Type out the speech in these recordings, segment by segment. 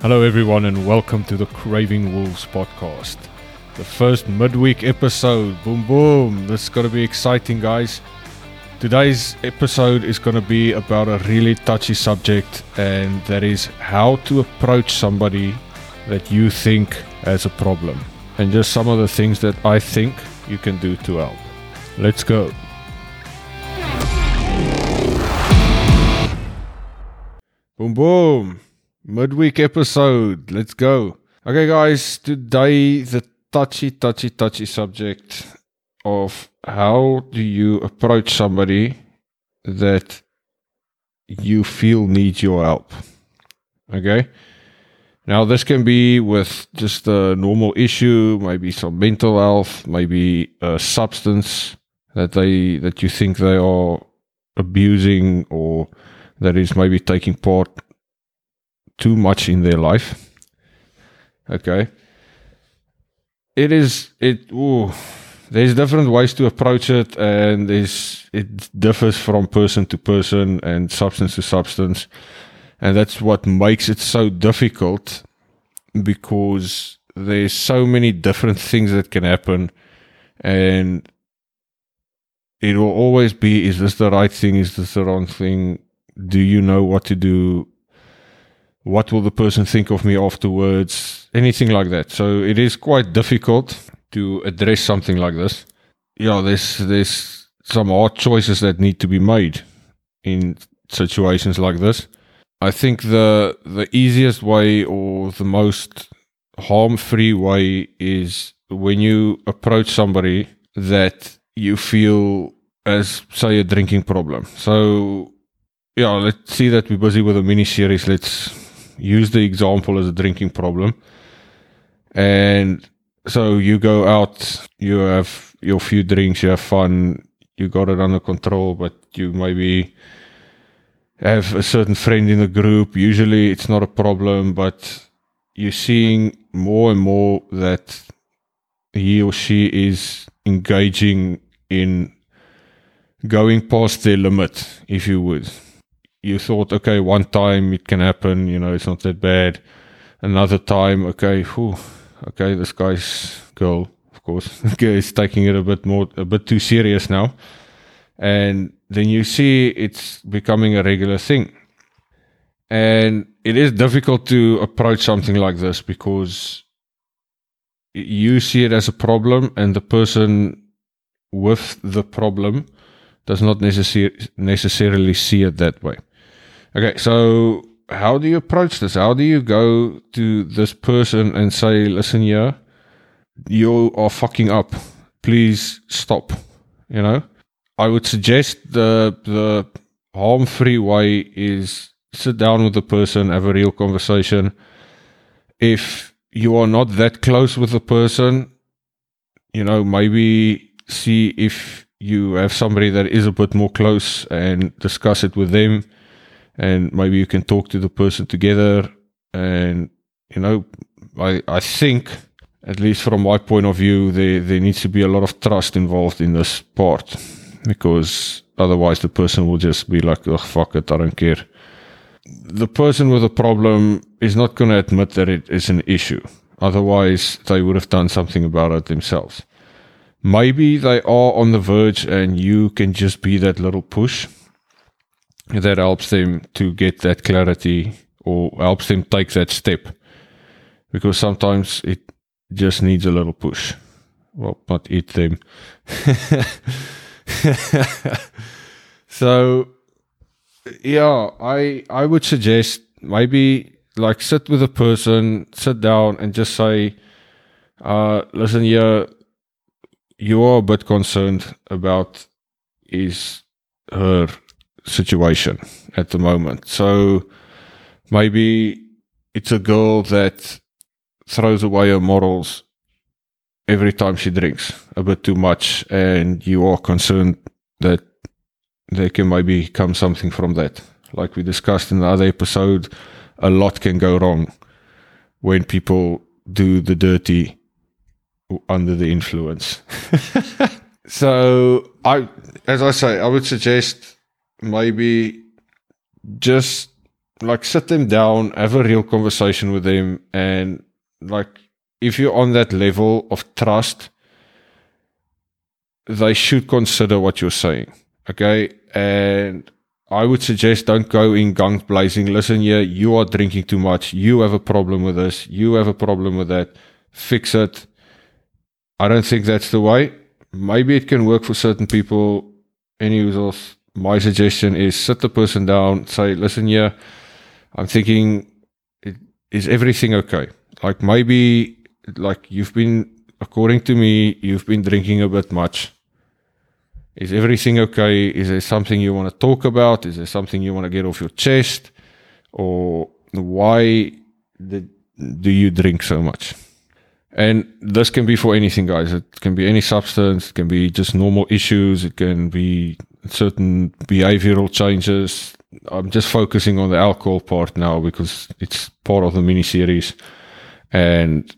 Hello, everyone, and welcome to the Craving Wolves podcast. The first midweek episode. Boom, boom. This is going to be exciting, guys. Today's episode is going to be about a really touchy subject, and that is how to approach somebody that you think has a problem, and just some of the things that I think you can do to help. Let's go. Boom, boom. Midweek episode. Let's go. Okay, guys, today the touchy, touchy, touchy subject of how do you approach somebody that you feel needs your help. Okay. Now, this can be with just a normal issue, maybe some mental health, maybe a substance that they that you think they are abusing or that is maybe taking part too much in their life. Okay. It is it ooh, there's different ways to approach it and there's it differs from person to person and substance to substance. And that's what makes it so difficult because there's so many different things that can happen and it will always be is this the right thing? Is this the wrong thing? Do you know what to do? What will the person think of me afterwards? Anything like that. So it is quite difficult to address something like this. Yeah there's there's some hard choices that need to be made in situations like this i think the the easiest way or the most harm free way is when you approach somebody that you feel as say a drinking problem so yeah let's see that we're busy with a mini series let's use the example as a drinking problem. And so you go out, you have your few drinks, you have fun, you got it under control, but you maybe have a certain friend in the group. Usually it's not a problem, but you're seeing more and more that he or she is engaging in going past their limit, if you would you thought, okay, one time it can happen, you know, it's not that bad. Another time, okay, whew, okay, this guy's girl, of course, is taking it a bit more, a bit too serious now. And then you see it's becoming a regular thing. And it is difficult to approach something like this because you see it as a problem and the person with the problem does not necessar- necessarily see it that way. Okay, so how do you approach this? How do you go to this person and say, listen yeah, you are fucking up. Please stop. You know? I would suggest the the harm free way is sit down with the person, have a real conversation. If you are not that close with the person, you know, maybe see if you have somebody that is a bit more close and discuss it with them. And maybe you can talk to the person together. And you know i i think at least from my point of view there there needs to be a lot of trust involved in this part because otherwise the person will just be like oh fuck it i don't care. The person with a problem is not going to admit that it is an issue. Otherwise they would have done something about it themselves. Maybe they are on the verge and you can just be that little push that helps them to get that clarity or helps them take that step. Because sometimes it just needs a little push. Well not eat them so yeah i i would suggest maybe like sit with a person sit down and just say uh listen yeah, you are a bit concerned about is her situation at the moment. So maybe it's a girl that throws away her morals every time she drinks a bit too much, and you are concerned that there can maybe come something from that. Like we discussed in the other episode, a lot can go wrong when people do the dirty under the influence. so I, as I say, I would suggest maybe just like sit them down, have a real conversation with them, and like if you're on that level of trust, they should consider what you're saying. Okay. And I would suggest don't go in guns blazing. Listen here, you are drinking too much. You have a problem with this. You have a problem with that. Fix it. I don't think that's the way. Maybe it can work for certain people. Else, my suggestion is sit the person down, say, listen here, I'm thinking, is everything okay? Like maybe, like you've been, according to me, you've been drinking a bit much is everything okay? Is there something you want to talk about? Is there something you want to get off your chest? Or why do you drink so much? And this can be for anything, guys. It can be any substance. It can be just normal issues. It can be certain behavioral changes. I'm just focusing on the alcohol part now because it's part of the mini series and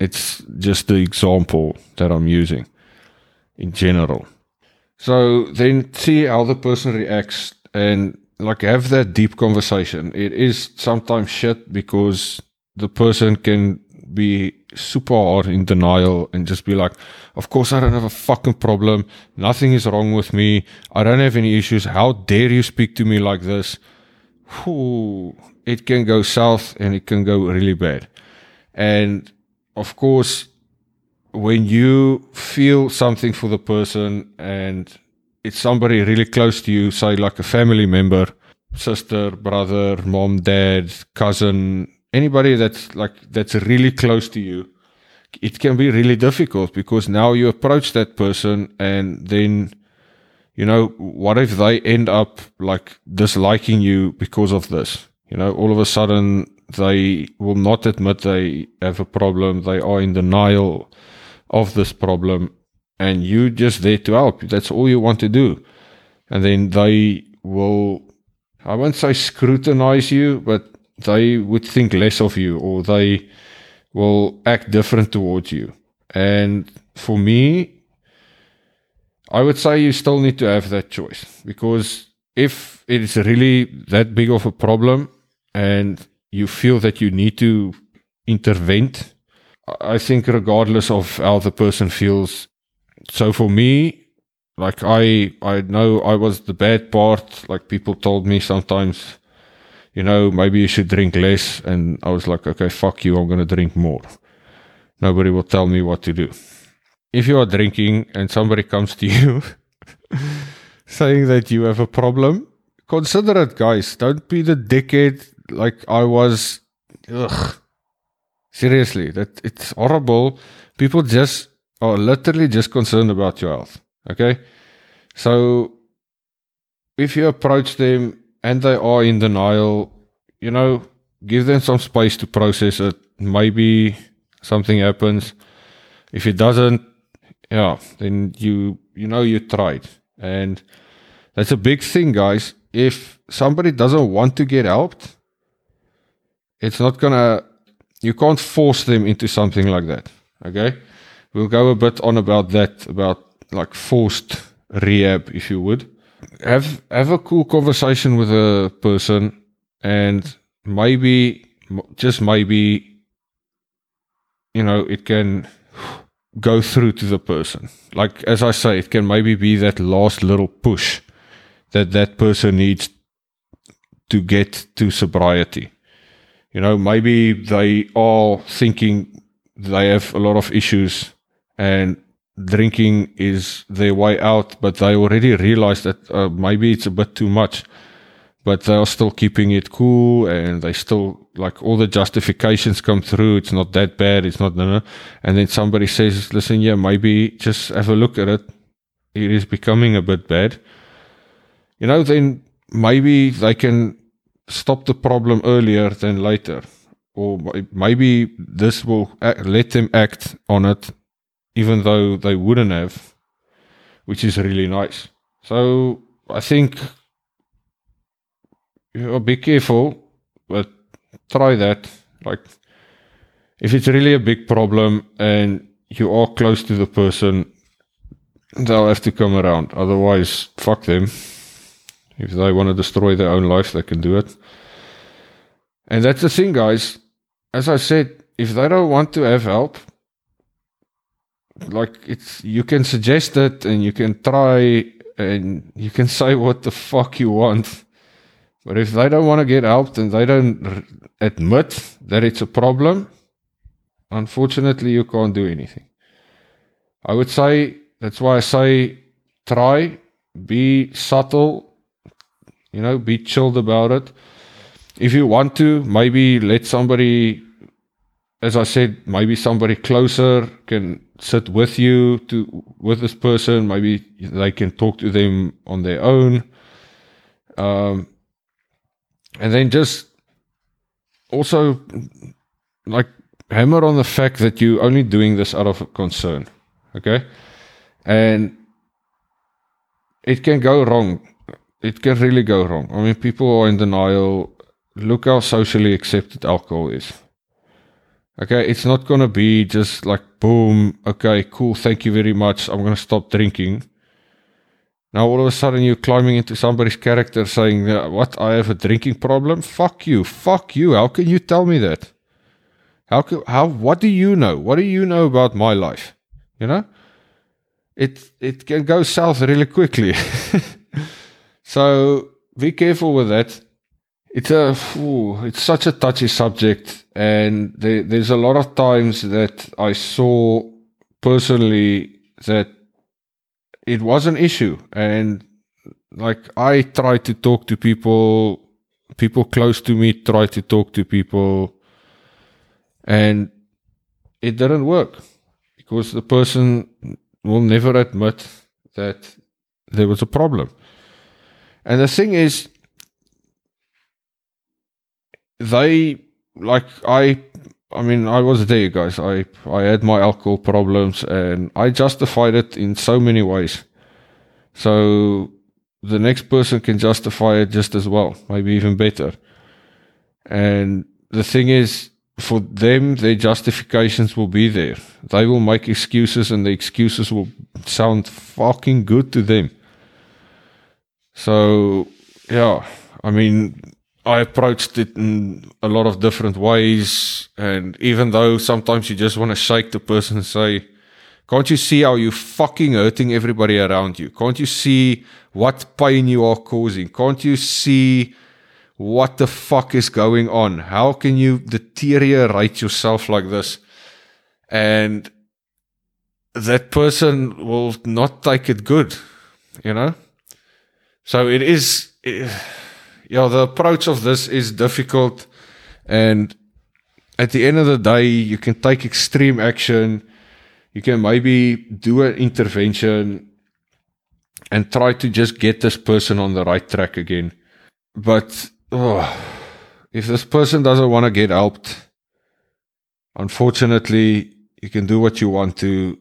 it's just the example that I'm using in general. So then see how the person reacts and like have that deep conversation. It is sometimes shit because the person can be super hard in denial and just be like, of course I don't have a fucking problem. Nothing is wrong with me. I don't have any issues. How dare you speak to me like this? It can go south and it can go really bad. And of course, when you feel something for the person and it's somebody really close to you, say like a family member, sister, brother, mom, dad, cousin, anybody that's like that's really close to you, it can be really difficult because now you approach that person and then you know, what if they end up like disliking you because of this? You know, all of a sudden they will not admit they have a problem. They are in denial of this problem and you just there to help. That's all you want to do. And then they will, I won't say scrutinize you, but they would think less of you or they will act different towards you. And for me, I would say you still need to have that choice because if it is really that big of a problem and you feel that you need to intervene I think regardless of how the person feels. So for me, like I, I know I was the bad part. Like people told me sometimes, you know, maybe you should drink less. And I was like, okay, fuck you. I'm going to drink more. Nobody will tell me what to do. If you are drinking and somebody comes to you saying that you have a problem, consider it, guys. Don't be the dickhead like I was. Ugh Seriously, that it's horrible. People just are literally just concerned about your health. Okay. So if you approach them and they are in denial, you know, give them some space to process it. Maybe something happens. If it doesn't, yeah, then you you know you tried. And that's a big thing, guys. If somebody doesn't want to get helped, it's not gonna you can't force them into something like that. Okay. We'll go a bit on about that, about like forced rehab, if you would. Have have a cool conversation with a person, and maybe, just maybe, you know, it can go through to the person. Like as I say, it can maybe be that last little push that that person needs to get to sobriety. You know, maybe they are thinking they have a lot of issues and drinking is their way out, but they already realize that uh, maybe it's a bit too much. But they are still keeping it cool and they still like all the justifications come through. It's not that bad. It's not, and then somebody says, listen, yeah, maybe just have a look at it. It is becoming a bit bad. You know, then maybe they can stop the problem earlier than later. Or maybe this will act, let them act on it even though they wouldn't have, which is really nice. So I think you know, be careful, but try that. Like, if it's really a big problem and you are close to the person, they'll have to come around. Otherwise, fuck them. If they want to destroy their own life, they can do it. And that's the thing, guys. As I said, if they don't want to have help, like it's you can suggest it and you can try and you can say what the fuck you want. But if they don't want to get help and they don't admit that it's a problem, unfortunately, you can't do anything. I would say that's why I say try, be subtle, you know, be chilled about it. If you want to, maybe let somebody, as I said, maybe somebody closer can sit with you to with this person. Maybe they can talk to them on their own. Um, and then just also like hammer on the fact that you're only doing this out of concern. Okay. And it can go wrong. It can really go wrong. I mean, people are in denial. Look how socially accepted alcohol is. Okay, it's not going to be just like, boom, okay, cool, thank you very much, I'm going to stop drinking. Now all of a sudden you're climbing into somebody's character saying, what, I have a drinking problem? Fuck you, fuck you, how can you tell me that? How, can, how, what do you know? What do you know about my life? You know? It, it can go south really quickly. so be careful with that it's a ooh, it's such a touchy subject, and there, there's a lot of times that I saw personally that it was an issue, and like I try to talk to people, people close to me try to talk to people, and it didn't work because the person will never admit that there was a problem. And the thing is, they like I I mean I was there guys. I I had my alcohol problems and I justified it in so many ways. So the next person can justify it just as well maybe even better. And the thing is for them their justifications will be there. They will make excuses and the excuses will sound fucking good to them so yeah I mean I approached it in a lot of different ways. And even though sometimes you just want to shake the person and say, can't you see how you're fucking hurting everybody around you? Can't you see what pain you are causing? Can't you see what the fuck is going on? How can you deteriorate yourself like this? And that person will not take it good, you know? So it is. It, yeah, the approach of this is difficult. And at the end of the day, you can take extreme action. You can maybe do an intervention and try to just get this person on the right track again. But oh, if this person doesn't want to get helped, unfortunately, you can do what you want to.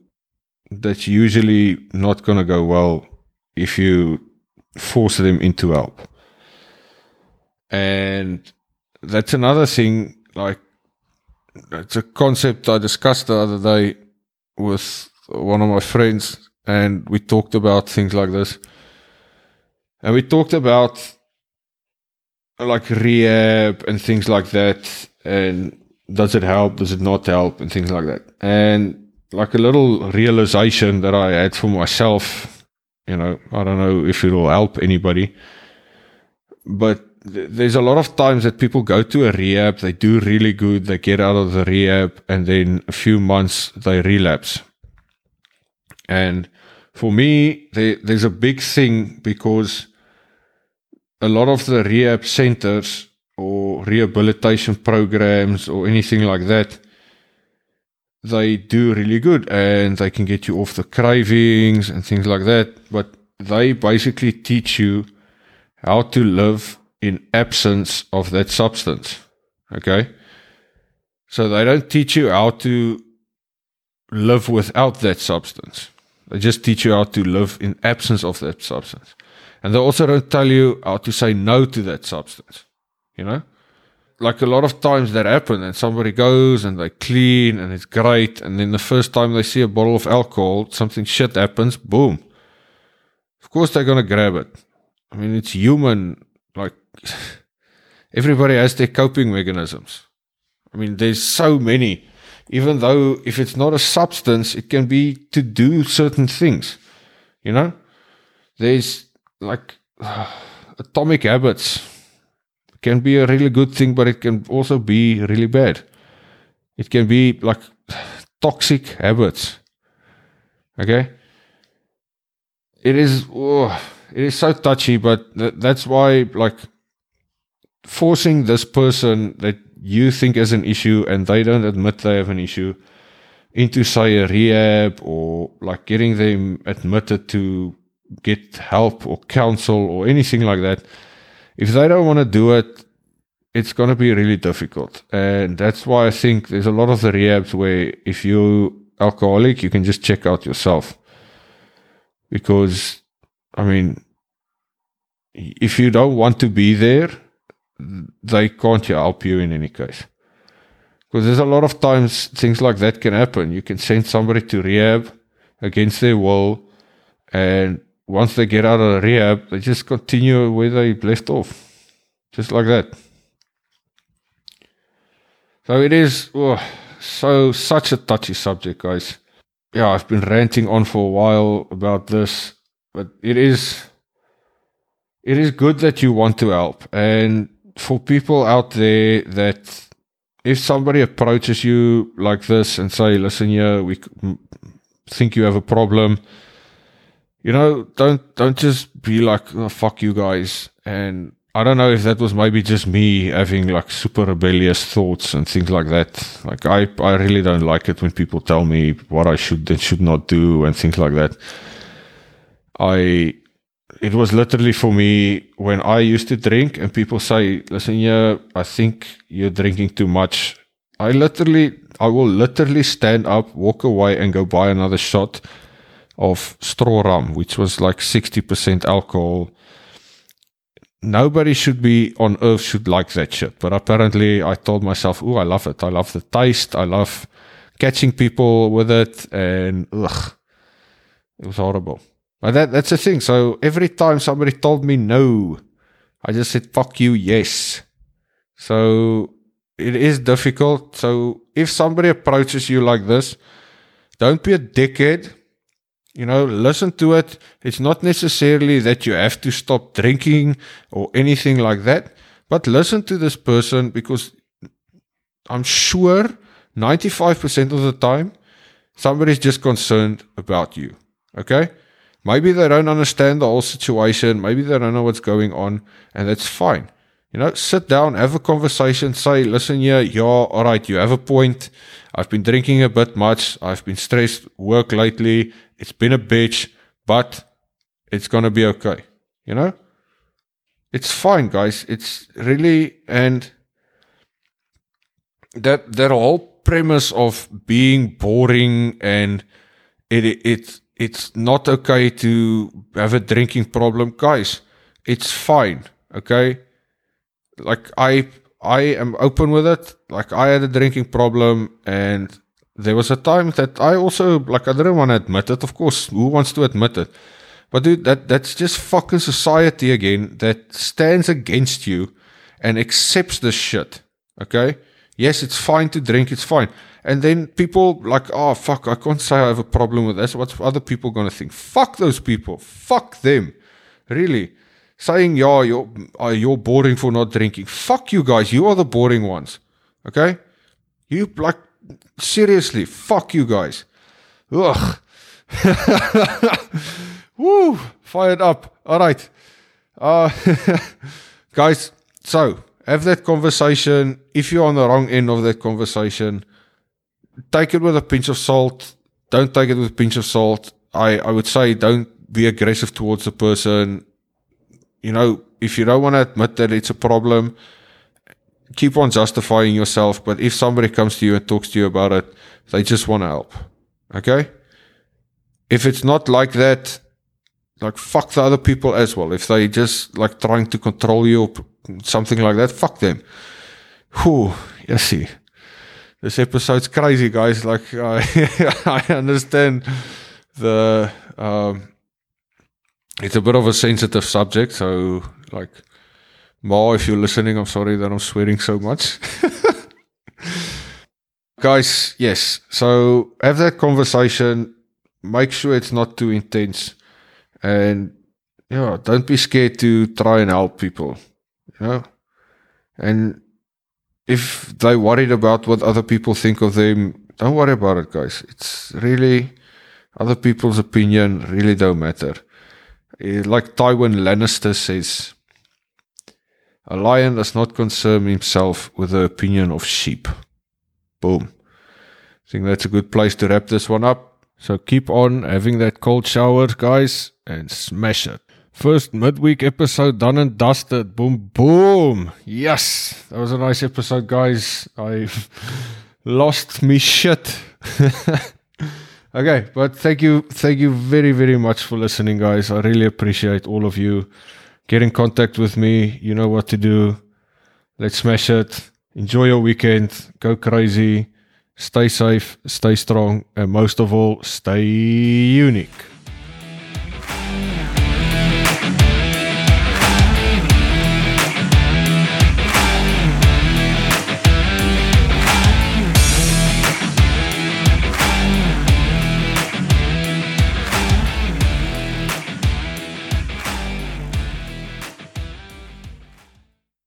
That's usually not going to go well if you force them into help. And that's another thing, like, it's a concept I discussed the other day with one of my friends, and we talked about things like this. And we talked about like rehab and things like that, and does it help, does it not help, and things like that. And like a little realization that I had for myself, you know, I don't know if it'll help anybody, but there's a lot of times that people go to a rehab, they do really good, they get out of the rehab, and then a few months they relapse. And for me, there, there's a big thing because a lot of the rehab centers or rehabilitation programs or anything like that, they do really good and they can get you off the cravings and things like that. But they basically teach you how to live in absence of that substance. Okay. So they don't teach you how to live without that substance. They just teach you how to live in absence of that substance. And they also don't tell you how to say no to that substance. You know? Like a lot of times that happen and somebody goes and they clean and it's great and then the first time they see a bottle of alcohol something shit happens boom. Of course they're to grab it. I mean it's human like everybody has their coping mechanisms. I mean there's so many. Even though if it's not a substance it can be to do certain things you know? There's like atomic habits can be a really good thing, but it can also be really bad. It can be like toxic habits. Okay. It is, oh, it is so touchy, but th- that's why, like, forcing this person that you think is an issue and they don't admit they have an issue into, say, a rehab or like getting them admitted to get help or counsel or anything like that if they don't want to do it, it's going to be really difficult. And that's why I think there's a lot of the rehabs where if you're alcoholic, you can just check out yourself. Because, I mean, if you don't want to be there, they can't help you in any case. Because there's a lot of times things like that can happen. You can send somebody to rehab against their will, and once they get out of the rehab, they just continue where they left off, just like that. So it is oh, so such a touchy subject, guys. Yeah, I've been ranting on for a while about this, but it is it is good that you want to help, and for people out there that if somebody approaches you like this and say, "Listen, here, we think you have a problem." You know, don't don't just be like oh, fuck you guys. And I don't know if that was maybe just me having like super rebellious thoughts and things like that. Like I I really don't like it when people tell me what I should and should not do and things like that. I it was literally for me when I used to drink and people say, listen, yeah, I think you're drinking too much. I literally, I will literally stand up, walk away and go buy another shot of Stroh rum, which was like 60% alcohol. Nobody should be on earth should like that shit. But apparently I told myself, oh, I love it. I love the taste. I love catching people with it. And ugh, it was horrible. But that, that's the thing. So every time somebody told me no, I just said, fuck you, yes. So it is difficult. So if somebody approaches you like this, don't be a dickhead you know, listen to it. It's not necessarily that you have to stop drinking or anything like that, but listen to this person because I'm sure 95% of the time somebody's just concerned about you. Okay? Maybe they don't understand the whole situation. Maybe they don't know what's going on, and that's fine. You know, sit down, have a conversation, say, listen here, yeah, all right, you have a point. I've been drinking a bit much. I've been stressed work lately. It's been a bitch, but it's to be okay. You know? It's fine, guys. It's really, and that, that whole premise of being boring and it, it, it's not okay to have a drinking problem, guys. It's fine. Okay like I I am open with it. Like I had a drinking problem and there was a time that I also like I didn't want to admit it. Of course, who wants to admit it? But dude, that that's just fucking society again that stands against you and accepts this shit. Okay? Yes, it's fine to drink, it's fine. And then people like, oh fuck, I can't say I have a problem with this. What's other people gonna think? Fuck those people. Fuck them. Really saying, yeah, you're, uh, you're boring for not drinking. Fuck you guys. You are the boring ones. Okay? You, like, seriously, fuck you guys. Ugh. Woo, fired up. All right. Uh, guys, so have that conversation. If you're on the wrong end of that conversation, take it with a pinch of salt. Don't take it with a pinch of salt. I, I would say don't be aggressive towards the person you know, if you don't want to admit that it's a problem, keep on justifying yourself. But if somebody comes to you and talks to you about it, they just want to help. Okay? If it's not like that, like fuck the other people as well. If they just like trying to control you something like that, fuck them. whew, yes, see. This episode's crazy, guys. Like, I, I understand the, um, it's a bit of a sensitive subject. So, like, Ma, if you're listening, I'm sorry that I'm swearing so much. guys, yes. So, have that conversation. Make sure it's not too intense. And, yeah, don't be scared to try and help people. You know? And if they're worried about what other people think of them, don't worry about it, guys. It's really other people's opinion really don't matter. Eh, like Tywin Lannister says, a lion does not concern himself with the opinion of sheep. Boom. I think that's a good place to wrap this one up. So keep on having that cold shower, guys, and smash it. First midweek episode done and dusted. Boom, boom. Yes. That was a nice episode, guys. I've lost me shit. okay, but thank you. Thank you very, very much for listening, guys. I really appreciate all of you. Get in contact with me. You know what to do. Let's smash it. Enjoy your weekend. Go crazy. Stay safe. Stay strong. And most of all, stay unique.